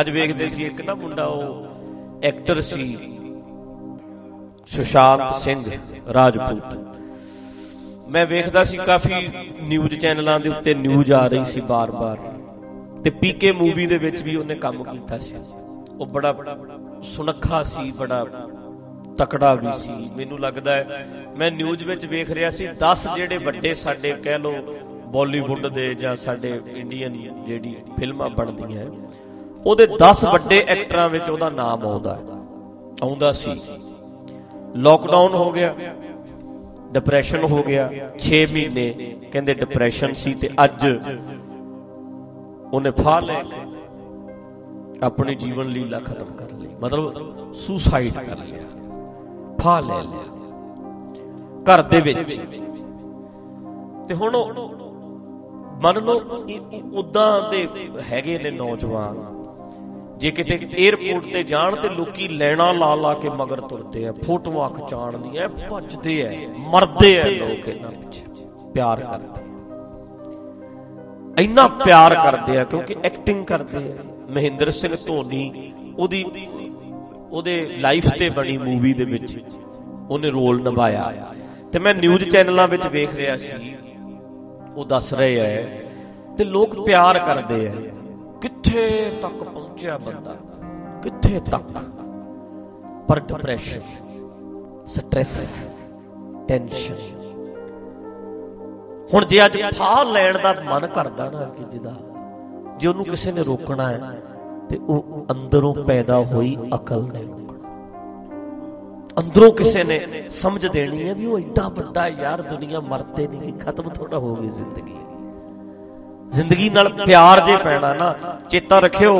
ਅੱਜ ਵੇਖਦੇ ਸੀ ਇੱਕ ਨਾ ਮੁੰਡਾ, ਉਹ ਐਕਟਰ ਸੀ ਸੁਸ਼ਾਂਤ ਸਿੰਘ ਰਾਜਪੂਤ। ਮੈਂ ਵੇਖਦਾ ਸੀ ਕਾਫੀ ਨਿਊਜ਼ ਚੈਨਲਾਂ ਦੇ ਉੱਤੇ ਨਿਊਜ਼ ਆ ਰਹੀ ਸੀ ਬਾਰ-ਬਾਰ। ਤੇ ਪੀਕੇ ਮੂਵੀ ਦੇ ਵਿੱਚ ਵੀ ਉਹਨੇ ਕੰਮ ਕੀਤਾ ਸੀ। ਉਹ ਬੜਾ ਸੁਨੱਖਾ ਸੀ, ਬੜਾ ਤਕੜਾ ਵੀ ਸੀ। ਮੈਨੂੰ ਲੱਗਦਾ ਹੈ, ਮੈਂ ਨਿਊਜ਼ ਵਿੱਚ ਵੇਖ ਰਿਹਾ ਸੀ 10 ਜਿਹੜੇ ਵੱਡੇ ਸਾਡੇ ਕਹਿ ਲੋ ਬਾਲੀਵੁੱਡ ਦੇ ਜਾਂ ਸਾਡੇ ਇੰਡੀਅਨ ਜਿਹੜੀ ਫਿਲਮਾਂ ਬਣਦੀਆਂ ਉਹਦੇ 10 ਵੱਡੇ ਐਕਟਰਾਂ ਵਿੱਚ ਉਹਦਾ ਨਾਮ ਆਉਂਦਾ ਆਉਂਦਾ ਸੀ। ਲੋਕਡਾਊਨ ਹੋ ਗਿਆ ਡਿਪਰੈਸ਼ਨ ਹੋ ਗਿਆ 6 ਮਹੀਨੇ ਕਹਿੰਦੇ ਡਿਪਰੈਸ਼ਨ ਸੀ ਤੇ ਅੱਜ ਉਹਨੇ ਫਾਹ ਲੈ ਕੇ ਆਪਣੀ ਜੀਵਨ ਲੀਲਾ ਖਤਮ ਕਰ ਲਈ। ਮਤਲਬ ਸੁਸਾਈਡ ਕਰ ਲਿਆ। ਫਾਹ ਲੈ ਲਿਆ। ਘਰ ਦੇ ਵਿੱਚ। ਤੇ ਹੁਣ ਮੰਨ ਲਓ ਉਦਾਂ ਦੇ ਹੈਗੇ ਨੇ ਨੌਜਵਾਨ। ਜੇ ਕਿਤੇ 에어ਪੋਰਟ ਤੇ ਜਾਣ ਤੇ ਲੋਕੀ ਲੈਣਾ ਲਾ ਲਾ ਕੇ ਮਗਰ ਤੁਰਦੇ ਆ, ਫੋਟੋਆਂ ਖਿਚਾਣਦੀਆਂ ਭੱਜਦੇ ਆ, ਮਰਦੇ ਆ ਲੋਕ ਇਹਨਾਂ ਪਿੱਛੇ, ਪਿਆਰ ਕਰਦੇ ਇੰਨਾ ਪਿਆਰ ਕਰਦੇ ਆ ਕਿਉਂਕਿ ਐਕਟਿੰਗ ਕਰਦੇ ਆ। ਮਹਿੰਦਰ ਸਿੰਘ ਧੋਨੀ, ਉਹਦੀ, ਉਹਦੇ ਲਾਈਫ ਤੇ ਬਣੀ ਮੂਵੀ ਦੇ ਵਿੱਚ ਉਹਨੇ ਰੋਲ ਨਿਭਾਇਆ। ਤੇ ਮੈਂ ਨਿਊਜ਼ ਚੈਨਲਾਂ ਵਿੱਚ ਵੇਖ ਰਿਹਾ ਸੀ, ਉਹ ਦੱਸ ਰਹੇ ਐ ਤੇ ਲੋਕ ਪਿਆਰ ਕਰਦੇ ਐ ਕਿੱਥੇ ਤੱਕ ਪਹੁੰਚਿਆ ਬੰਦਾ ਕਿੱਥੇ ਤੱਕ? ਪਰ ਡਿਪਰੈਸ਼ਨ ਸਟ੍ਰੈਸ ਟੈਨਸ਼ਨ ਹੁਣ ਜੇ ਅੱਜ ਫਾਹ ਲੈਣ ਦਾ ਮਨ ਕਰਦਾ ਨਾ ਕਿਸੇ ਦਾ ਜੇ ਉਹਨੂੰ ਕਿਸੇ ਨੇ ਰੋਕਣਾ ਹੈ, ਤੇ ਉਹ ਅੰਦਰੋਂ ਪੈਦਾ ਹੋਈ ਅਕਲ ਨੇ ਰੋਕਣਾ। ਅੰਦਰੋਂ ਕਿਸੇ ਨੇ ਸਮਝ ਦੇਣੀ ਹੈ ਵੀ ਉਹ ਐਡਾ ਵੱਡਾ ਯਾਰ ਦੁਨੀਆ ਮਰਤੇ ਨਹੀਂ, ਖਤਮ ਥੋੜਾ ਹੋ ਗਈ ਜ਼ਿੰਦਗੀ। ਜ਼ਿੰਦਗੀ ਨਾਲ ਪਿਆਰ ਜੇ ਪੈਣਾ ਨਾ, ਚੇਤਾ ਰੱਖਿਓ,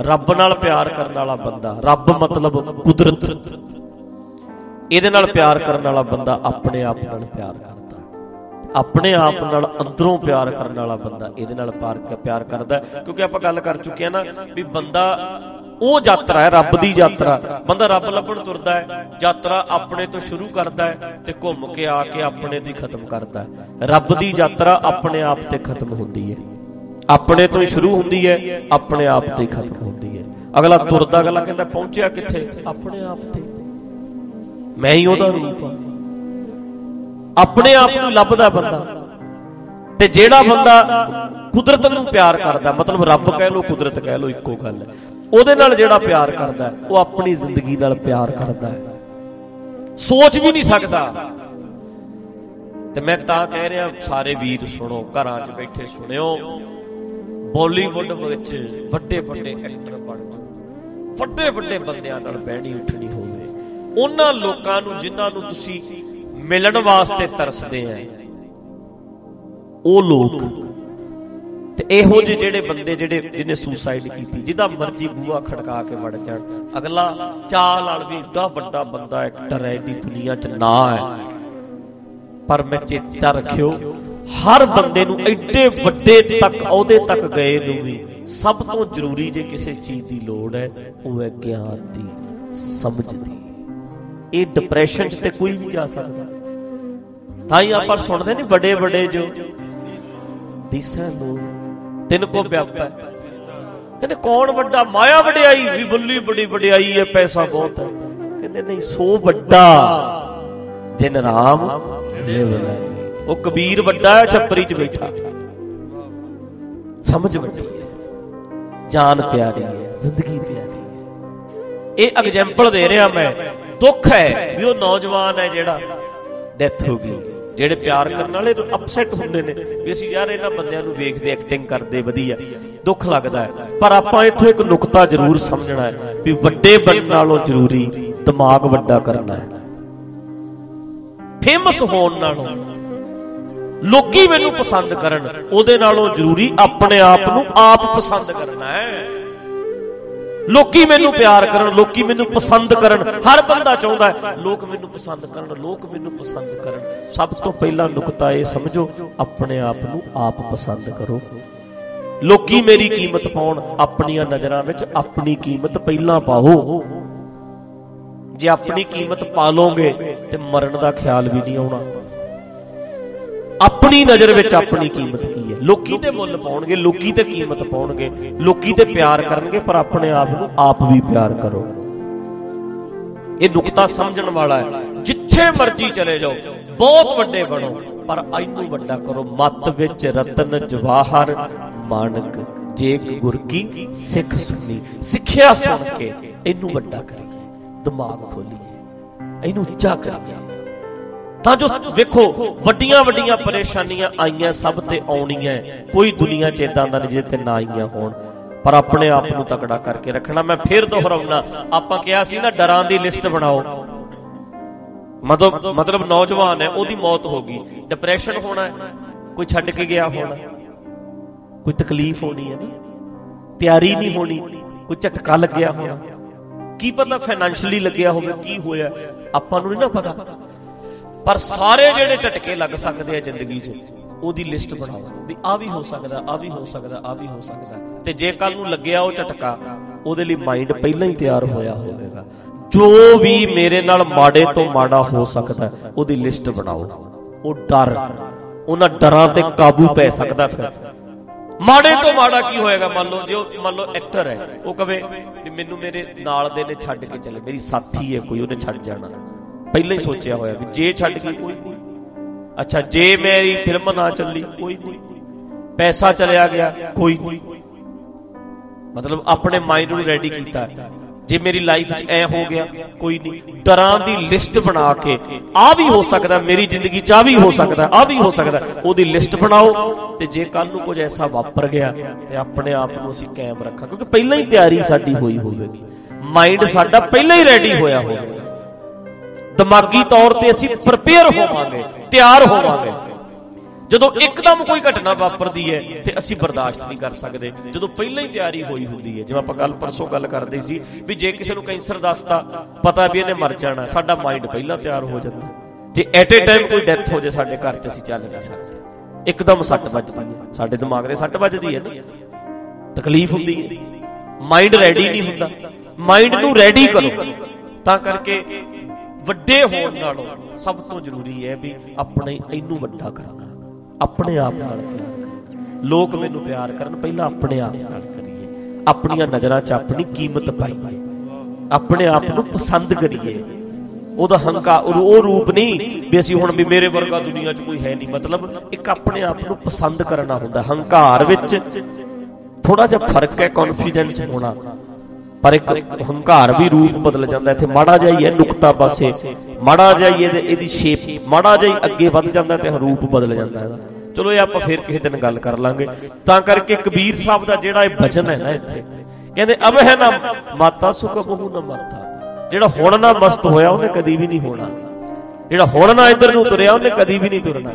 ਰੱਬ ਨਾਲ ਪਿਆਰ ਕਰਨ ਵਾਲਾ ਬੰਦਾ, ਰੱਬ ਮਤਲਬ ਕੁਦਰਤ। ਇਹਦੇ ਨਾਲ ਪਿਆਰ ਕਰਨ ਵਾਲਾ ਬੰਦਾ ਆਪਣੇ ਆਪ ਨਾਲ ਪਿਆਰ ਕਰਦਾ। ਆਪਣੇ ਆਪ ਨਾਲ ਅੰਦਰੋਂ ਪਿਆਰ ਕਰਨ ਵਾਲਾ ਬੰਦਾ ਇਹਦੇ ਨਾਲ ਪਿਆਰ ਕਰਦਾ ਕਿਉਂਕਿ ਆਪਾਂ ਗੱਲ ਕਰ ਚੁੱਕੇ ਆ ਨਾ ਵੀ ਬੰਦਾ ਉਹ ਯਾਤਰਾ ਹੈ, ਰੱਬ ਦੀ ਯਾਤਰਾ। ਬੰਦਾ ਰੱਬ ਲੱਭਣ ਤੁਰਦਾ ਹੈ, ਯਾਤਰਾ ਆਪਣੇ ਤੋਂ ਸ਼ੁਰੂ ਕਰਦਾ ਹੈ ਤੇ ਘੁੰਮ ਕੇ ਆ ਕੇ ਆਪਣੇ ਤੇ ਖਤਮ ਕਰਦਾ ਹੈ। ਰੱਬ ਦੀ ਯਾਤਰਾ ਆਪਣੇ ਆਪ ਤੇ ਖਤਮ ਹੁੰਦੀ ਹੈ। ਆਪਣੇ ਤੋਂ ਹੀ ਸ਼ੁਰੂ ਹੁੰਦੀ ਹੈ, ਆਪਣੇ ਆਪ ਤੇ ਖਤਮ ਹੁੰਦੀ ਹੈ। ਅਗਲਾ ਤੁਰਦਾ, ਅਗਲਾ ਕਹਿੰਦਾ, ਪਹੁੰਚਿਆ ਕਿੱਥੇ? ਆਪਣੇ ਆਪ ਤੇ। ਮੈਂ ਹੀ ਉਹਦਾ ਰੂਪ ਹਾਂ। ਆਪਣੇ ਆਪ ਨੂੰ ਲੱਭਦਾ ਬੰਦਾ। ਤੇ ਜਿਹੜਾ ਬੰਦਾ ਕੁਦਰਤ ਨੂੰ ਪਿਆਰ ਕਰਦਾ, ਮਤਲਬ ਰੱਬ ਕਹਿ ਲੋ ਕੁਦਰਤ ਕਹਿ ਲੋ ਇੱਕੋ ਗੱਲ ਹੈ। ਉਹਦੇ ਨਾਲ ਜਿਹੜਾ ਪਿਆਰ ਕਰਦਾ ਉਹ ਆਪਣੀ ਜ਼ਿੰਦਗੀ ਨਾਲ ਪਿਆਰ ਕਰਦਾ ਹੈ। ਸੋਚ ਵੀ ਨਹੀਂ ਸਕਦਾ। ਤੇ ਮੈਂ ਤਾਂ ਕਹਿ ਰਿਹਾ, ਸਾਰੇ ਵੀਰ ਸੁਣੋ, ਘਰਾਂ 'ਚ ਬੈਠੇ ਸੁਣਿਓ ਬਾਲੀਵੁੱਡ ਵਿੱਚ ਵੱਡੇ ਵੱਡੇ ਐਕਟਰ ਬਣ ਜਾਓ। ਵੱਡੇ ਵੱਡੇ ਬੰਦਿਆਂ ਨਾਲ ਬਹਿਣੀ ਉੱਠਣੀ ਹੋਵੇ। ਉਹਨਾਂ ਲੋਕਾਂ ਨੂੰ ਜਿਨ੍ਹਾਂ ਨੂੰ ਤੁਸੀਂ ਮਿਲਣ ਵਾਸਤੇ ਤਰਸਦੇ ਆ, ਉਹ ਲੋਕ ਤੇ ਇਹੋ ਜਿਹੇ ਜਿਹੜੇ ਬੰਦੇ ਜਿਹੜੇ ਜਿਹਨੇ ਸੁਸਾਈਡ ਕੀਤੀ, ਜਿਹਦਾ ਮਰਜ਼ੀ ਬੂਆ ਖੜਕਾ ਕੇ ਵੜ ਜਾਣ। ਅਗਲਾ ਚਾਹ ਨਾਲ ਵੀ ਏਡਾ ਵੱਡਾ ਬੰਦਾ ਐਕਟਰ ਹੈ ਦੀ ਦੁਨੀਆ 'ਚ ਨਾ ਹੈ। ਪਰ ਮੈਂ ਚੇਤਾ ਰੱਖਿਓ, ਹਰ ਬੰਦੇ ਨੂੰ ਐਡੇ ਵੱਡੇ ਤੱਕ, ਅਹੁਦੇ ਤੱਕ ਗਏ ਨੂੰ ਵੀ ਸਭ ਤੋਂ ਜ਼ਰੂਰੀ ਜੇ ਕਿਸੇ ਚੀਜ਼ ਦੀ ਲੋੜ ਹੈ, ਉਹ ਹੈ ਗਿਆਨ ਦੀ, ਸਮਝ ਦੀ। ਇਹ ਡਿਪਰੈਸ਼ਨ 'ਚ ਤੇ ਕੋਈ ਵੀ ਜਾ ਸਕਦਾ। ਤਾਂ ਹੀ ਆਪਾਂ ਸੁਣਦੇ ਨੇ ਵੱਡੇ ਵੱਡੇ ਜੋ, ਦਿਸਾਂ ਨੂੰ ਤਿੰਨ ਕੋ ਵਿਆਪਾ। ਕਹਿੰਦੇ, ਕੌਣ ਵੱਡਾ? ਮਾਇਆ ਵਡਿਆਈ ਵੀ ਬੁੱਲੀ ਬੜੀ ਵਡਿਆਈ ਹੈ ਪੈਸਾ ਬਹੁਤ ਹੈ। ਕਹਿੰਦੇ, ਨਹੀਂ, ਸੋ ਵੱਡਾ ਜਿਨ ਰਾਮ ਲਿਵ ਲੈ ਉਹ ਕਬੀਰ ਵੱਡਾ ਹੈ, ਛੱਪਰੀ 'ਚ ਬੈਠਾ। ਸਮਝ ਵੱਡੀ ਹੈ। ਜਾਨ ਪਿਆਰੀ ਹੈ, ਜ਼ਿੰਦਗੀ ਪਿਆਰੀ ਹੈ। ਇਹ ਐਗਜ਼ਾਮਪਲ ਦੇ ਰਿਹਾ ਮੈਂ। ਦੁੱਖ ਹੈ ਵੀ ਉਹ ਨੌਜਵਾਨ ਹੈ ਜਿਹੜਾ ਡੈਥ ਹੋ ਗਈ। ਜਿਹੜੇ ਪਿਆਰ ਕਰਨ ਵਾਲੇ ਅਪਸੈਟ ਹੁੰਦੇ ਨੇ, ਵੀ ਅਸੀਂ ਯਾਰ ਇਹਨਾਂ ਬੰਦਿਆਂ ਨੂੰ ਵੇਖਦੇ ਐਕਟਿੰਗ ਕਰਦੇ, ਵਧੀਆ, ਦੁੱਖ ਲੱਗਦਾ ਹੈ। ਪਰ ਆਪਾਂ ਇੱਥੋਂ ਇੱਕ ਨੁਕਤਾ ਜ਼ਰੂਰ ਸਮਝਣਾ ਹੈ ਵੀ ਵੱਡੇ ਬਣਨ ਨਾਲੋਂ ਜ਼ਰੂਰੀ ਦਿਮਾਗ ਵੱਡਾ ਕਰਨਾ ਹੈ। ਫੇਮਸ ਹੋਣ ਨਾਲੋਂ, ਲੋਕੀ ਮੈਨੂੰ ਪਸੰਦ ਕਰਨ, ਉਹਦੇ ਨਾਲੋਂ ਜ਼ਰੂਰੀ ਆਪਣੇ ਆਪ ਨੂੰ ਆਪ ਪਸੰਦ ਕਰਨਾ ਹੈ। ਲੋਕੀ ਮੈਨੂੰ ਪਿਆਰ ਕਰਨ, ਲੋਕੀ ਮੈਨੂੰ ਪਸੰਦ ਕਰਨ। ਹਰ ਬੰਦਾ ਚਾਹੁੰਦਾ ਹੈ, ਲੋਕ ਮੈਨੂੰ ਪਸੰਦ ਕਰਨ, ਲੋਕ ਮੈਨੂੰ ਪਸੰਦ ਕਰਨ। ਸਭ ਤੋਂ ਪਹਿਲਾ ਨੁਕਤਾ ਇਹ ਸਮਝੋ, ਆਪਣੇ ਆਪ ਨੂੰ ਆਪ ਪਸੰਦ ਕਰੋ। ਲੋਕੀ ਮੇਰੀ ਕੀਮਤ ਪਾਉਣ, ਆਪਣੀਆਂ ਨਜ਼ਰਾਂ ਵਿੱਚ ਆਪਣੀ ਕੀਮਤ ਪਹਿਲਾਂ ਪਾਓ। ਜੇ ਆਪਣੀ ਕੀਮਤ ਪਾ ਲੋਗੇ ਤੇ ਮਰਨ ਦਾ ਖਿਆਲ ਵੀ ਨਹੀਂ ਆਉਣਾ। ਆਪਣੀ ਨਜ਼ਰ ਵਿੱਚ ਆਪਣੀ ਕੀਮਤ ਕੀ ਹੈ? ਲੋਕੀ ਤੇ ਮੁੱਲ ਪਾਉਣਗੇ, ਲੋਕੀ ਤੇ ਕੀਮਤ ਪਾਉਣਗੇ, ਲੋਕੀ ਤੇ ਪਿਆਰ ਕਰਨਗੇ, ਪਰ ਆਪਣੇ ਆਪ ਨੂੰ ਆਪ ਵੀ ਪਿਆਰ ਕਰੋ। ਇਹ ਨੁਕਤਾ ਸਮਝਣ ਵਾਲਾ ਹੈ। ਜਿੱਥੇ ਮਰਜ਼ੀ ਚਲੇ ਜਾਓ, ਬਹੁਤ ਵੱਡੇ ਬਣੋ, ਪਰ ਇਹਨੂੰ ਵੱਡਾ ਕਰੋ। ਮਤ ਵਿੱਚ ਰਤਨ ਜਵਾਹਰ ਮਾਨਕ, ਜੇ ਗੁਰ ਕੀ ਸਿੱਖ ਸੁਣੀ, ਸਿੱਖਿਆ ਸੁਣ ਕੇ ਇਹਨੂੰ ਵੱਡਾ ਕਰੀਏ, ਦਿਮਾਗ ਖੋਲੀਏ, ਇਹਨੂੰ ਉੱਚਾ ਕਰੀਏ। ਤਾਂ ਜੋ ਵੇਖੋ, ਵੱਡੀਆਂ ਵੱਡੀਆਂ ਪਰੇਸ਼ਾਨੀਆਂ ਆਈਆਂ, ਸਭ ਤੇ ਆਉਣੀਆਂ ਕੋਈ ਦੁਨੀਆ 'ਚ ਇਦਾਂ ਦਾ ਨਹੀਂ ਜਿਹਦੇ ਤੇ ਨਾ ਆਈਆਂ ਹੋਣ। ਪਰ ਆਪਣੇ ਆਪ ਨੂੰ ਤਕੜਾ ਕਰਕੇ ਰੱਖਣਾ, ਮੈਂ ਫੇਰ ਦੁਹਰਾਉਣਾ, ਆਪਾਂ ਕਿਹਾ ਸੀ ਨਾ, ਡਰਾਂ ਦੀ ਲਿਸਟ ਬਣਾਓ। ਮਤਲਬ ਮਤਲਬ ਨੌਜਵਾਨ ਹੈ ਉਹਦੀ ਮੌਤ ਹੋ ਗਈ। ਡਿਪਰੈਸ਼ਨ ਹੋਣਾ ਹੈ ਕੋਈ ਛੱਡ ਕੇ ਗਿਆ ਹੋਣਾ। ਕੋਈ ਤਕਲੀਫ ਹੋਣੀ ਹੈ ਨਾ। ਤਿਆਰੀ ਨਹੀਂ ਹੋਣੀ, ਕੋਈ ਝਟਕਾ ਲੱਗਿਆ ਹੋਣਾ। ਕੀ ਪਤਾ ਫਾਈਨੈਂਸ਼ਲੀ ਲੱਗਿਆ ਹੋਵੇ, ਕੀ ਹੋਇਆ। ਆਪਾਂ ਨੂੰ ਨਹੀਂ ਨਾ ਪਤਾ। ਪਰ ਸਾਰੇ ਜਿਹੜੇ ਝਟਕੇ ਲੱਗ ਸਕਦੇ ਆ ਜ਼ਿੰਦਗੀ 'ਚ, ਉਹਦੀ ਲਿਸਟ ਬਣਾਓ ਵੀ ਆ ਵੀ ਹੋ ਸਕਦਾ ਆ ਵੀ ਹੋ ਸਕਦਾ ਆ ਵੀ ਹੋ ਸਕਦਾ। ਤੇ ਜੇ ਕੱਲ ਨੂੰ ਲੱਗਿਆ ਉਹ ਝਟਕਾ, ਉਹਦੇ ਲਈ ਮਾਈਂਡ ਪਹਿਲਾਂ ਹੀ ਤਿਆਰ ਹੋਇਆ ਹੋਵੇਗਾ। ਜੋ ਵੀ ਮੇਰੇ ਨਾਲ ਮਾੜੇ ਤੋਂ ਮਾੜਾ ਹੋ ਸਕਦਾ, ਉਹਦੀ ਲਿਸਟ ਬਣਾਓ। ਉਹ ਡਰ, ਉਹਨਾਂ ਡਰਾਂ ਤੇ ਕਾਬੂ ਪੈ ਸਕਦਾ ਫਿਰ। ਮਾੜੇ ਤੋਂ ਮਾੜਾ ਕੀ ਹੋਏਗਾ? ਮੰਨ ਲਓ, ਜੋ ਮੰਨ ਲਓ ਐਕਟਰ ਹੈ, ਉਹ ਕਵੇ ਵੀ ਮੈਨੂੰ ਮੇਰੇ ਨਾਲ ਦੇ ਨੇ ਛੱਡ ਕੇ ਚਲੇ ਮੇਰੀ ਸਾਥੀ ਹੈ ਕੋਈ, ਉਹਨੇ ਛੱਡ ਜਾਣਾ। ਪਹਿਲਾਂ ਹੀ ਸੋਚਿਆ ਹੋਇਆ ਵੀ ਜੇ ਛੱਡ ਕੇ ਕੋਈ। ਨਹੀਂ ਅੱਛਾ, ਜੇ ਮੇਰੀ ਫਿਲਮ ਨਾ ਚੱਲੀ, ਕੋਈ ਨਹੀਂ ਪੈਸਾ ਚਲਿਆ ਗਿਆ, ਕੋਈ ਨਹੀਂ ਮਤਲਬ ਆਪਣੇ ਮਾਈਂਡ ਨੂੰ ਰੈਡੀ ਕੀਤਾ। ਜੇ ਮੇਰੀ ਲਾਈਫ 'ਚ ਐ ਹੋ ਗਿਆ, ਕੋਈ ਨਹੀਂ ਡਰਾਂ ਦੀ ਲਿਸਟ ਬਣਾ ਕੇ ਆ ਵੀ ਹੋ ਸਕਦਾ, ਮੇਰੀ ਜ਼ਿੰਦਗੀ 'ਚ ਆ ਵੀ ਹੋ ਸਕਦਾ ਆ ਵੀ ਹੋ ਸਕਦਾ। ਉਹਦੀ ਲਿਸਟ ਬਣਾਓ ਤੇ ਜੇ ਕੱਲ ਨੂੰ ਕੁਝ ਐਸਾ ਵਾਪਰ ਗਿਆ ਤੇ ਆਪਣੇ ਆਪ ਨੂੰ ਅਸੀਂ ਕਾਇਮ ਰੱਖਾਂ। ਕਿਉਂਕਿ ਪਹਿਲਾਂ ਹੀ ਤਿਆਰੀ ਸਾਡੀ ਹੋਈ ਹੋਵੇਗੀ। ਮਾਈਂਡ ਸਾਡਾ ਪਹਿਲਾਂ ਹੀ ਰੈਡੀ ਹੋਇਆ ਹੋਵੇਗਾ। ਦਿਮਾਗੀ ਤੌਰ ਤੇ ਅਸੀਂ ਪ੍ਰਪੇਅਰ ਹੋਵਾਂਗੇ, ਤਿਆਰ ਹੋਵਾਂਗੇ। ਜਦੋਂ ਇੱਕਦਮ ਕੋਈ ਘਟਨਾ ਵਾਪਰਦੀ ਹੈ ਤੇ ਅਸੀਂ ਬਰਦਾਸ਼ਤ ਨਹੀਂ ਕਰ ਸਕਦੇ। ਜਦੋਂ ਪਹਿਲਾਂ ਹੀ ਤਿਆਰੀ ਹੋਈ ਹੁੰਦੀ ਹੈ, ਜਿਵੇਂ ਆਪਾਂ ਕੱਲ ਪਰਸੋਂ ਗੱਲ ਕਰਦੇ ਸੀ ਵੀ ਜੇ ਕਿਸੇ ਨੂੰ ਕੈਂਸਰ ਦੱਸਤਾ ਪਤਾ ਵੀ ਇਹਨੇ ਮਰ ਜਾਣਾ, ਸਾਡਾ ਮਾਈਂਡ ਪਹਿਲਾਂ ਤਿਆਰ ਹੋ ਜਾਂਦਾ। ਜੇ ਐਟ ਏ ਟਾਈਮ ਕੋਈ ਡੈਥ ਹੋ ਜੇ ਸਾਡੇ ਘਰ 'ਚ, ਅਸੀਂ ਚੱਲ ਨਹੀਂ ਸਕਦੇ। ਇੱਕਦਮ ਸੱਟ ਵੱਜਦੀ ਹੈ। ਸਾਡੇ ਦਿਮਾਗ ਦੇ ਸੱਟ ਵੱਜਦੀ ਹੈ ਨਾ। ਤਕਲੀਫ ਹੁੰਦੀ ਹੈ। ਮਾਈਂਡ ਰੈਡੀ ਨਹੀਂ ਹੁੰਦਾ। ਮਾਈਂਡ ਨੂੰ ਰੈਡੀ ਕਰੋ। ਤਾਂ ਕਰਕੇ ਵੱਡੇ ਹੋਣ ਨਾਲੋਂ ਸਭ ਤੋਂ ਜ਼ਰੂਰੀ ਹੈ ਵੀ ਆਪਣੇ ਇਹਨੂੰ ਵੱਡਾ ਕਰਨਾ ਆਪਣੇ ਆਪ ਨਾਲ ਪਿਆਰ ਲੋਕ ਮੈਨੂੰ ਪਿਆਰ ਕਰਨ, ਪਹਿਲਾਂ ਆਪਣੇ ਆਪ ਨਾਲ ਕਰੀਏ। ਆਪਣੀਆਂ ਨਜ਼ਰਾਂ 'ਚ ਆਪਣੀ ਕੀਮਤ ਪਾਈਏ। ਆਪਣੇ ਆਪ ਨੂੰ ਪਸੰਦ ਕਰੀਏ। ਉਹਦਾ ਹੰਕਾਰ, ਉਹ ਰੂਪ ਨਹੀਂ ਵੀ ਅਸੀਂ ਹੁਣ ਵੀ ਮੇਰੇ ਵਰਗਾ ਦੁਨੀਆ 'ਚ ਕੋਈ ਹੈ ਨਹੀਂ। ਮਤਲਬ ਇੱਕ ਆਪਣੇ ਆਪ ਨੂੰ ਪਸੰਦ ਕਰਨਾ ਹੁੰਦਾ। ਹੰਕਾਰ ਵਿੱਚ ਥੋੜਾ ਜਿਹਾ ਫ਼ਰਕ ਹੈ ਕੌਨਫੀਡੈਂਸ ਹੋਣਾ। ਪਰ ਇੱਕ ਹੰਕਾਰ ਵੀ ਰੂਪ ਬਦਲ ਜਾਂਦਾ, ਇੱਥੇ ਮਾੜਾ ਜਿਹਾ ਹੀ ਹੈ, ਨੁਕਤਾ ਪਾਸੇ। ਮਾੜਾ ਜਿਹਾ ਹੀ ਇਹਦੀ ਸ਼ੇਪ ਮਾੜਾ ਜਿਹਾ ਹੀ ਅੱਗੇ ਵੱਧ ਜਾਂਦਾ ਤੇ ਰੂਪ ਬਦਲ ਜਾਂਦਾ ਇਹਦਾ। ਚਲੋ ਇਹ ਆਪਾਂ ਫੇਰ ਕਿਸੇ ਦਿਨ ਗੱਲ ਕਰ ਲਾਂਗੇ। ਤਾਂ ਕਰਕੇ ਕਬੀਰ ਸਾਹਿਬ ਦਾ ਜਿਹੜਾ ਇਹ ਬਚਨ ਹੈ ਨਾ ਇੱਥੇ, ਕਹਿੰਦੇ ਅਬ ਹੈ ਨਾ ਮਾਤਾ ਸੁਖ ਬਹੁ ਨਾ ਮਾਤਾ। ਜਿਹੜਾ ਹੁਣ ਨਾ ਮਸਤ ਹੋਇਆ, ਉਹਨੇ ਕਦੀ ਵੀ ਨਹੀਂ ਹੋਣਾ। ਜਿਹੜਾ ਹੁਣ ਨਾ ਇੱਧਰ ਨੂੰ ਤੁਰਿਆ ਉਹਨੇ ਕਦੀ ਵੀ ਨਹੀਂ ਤੁਰਨਾ।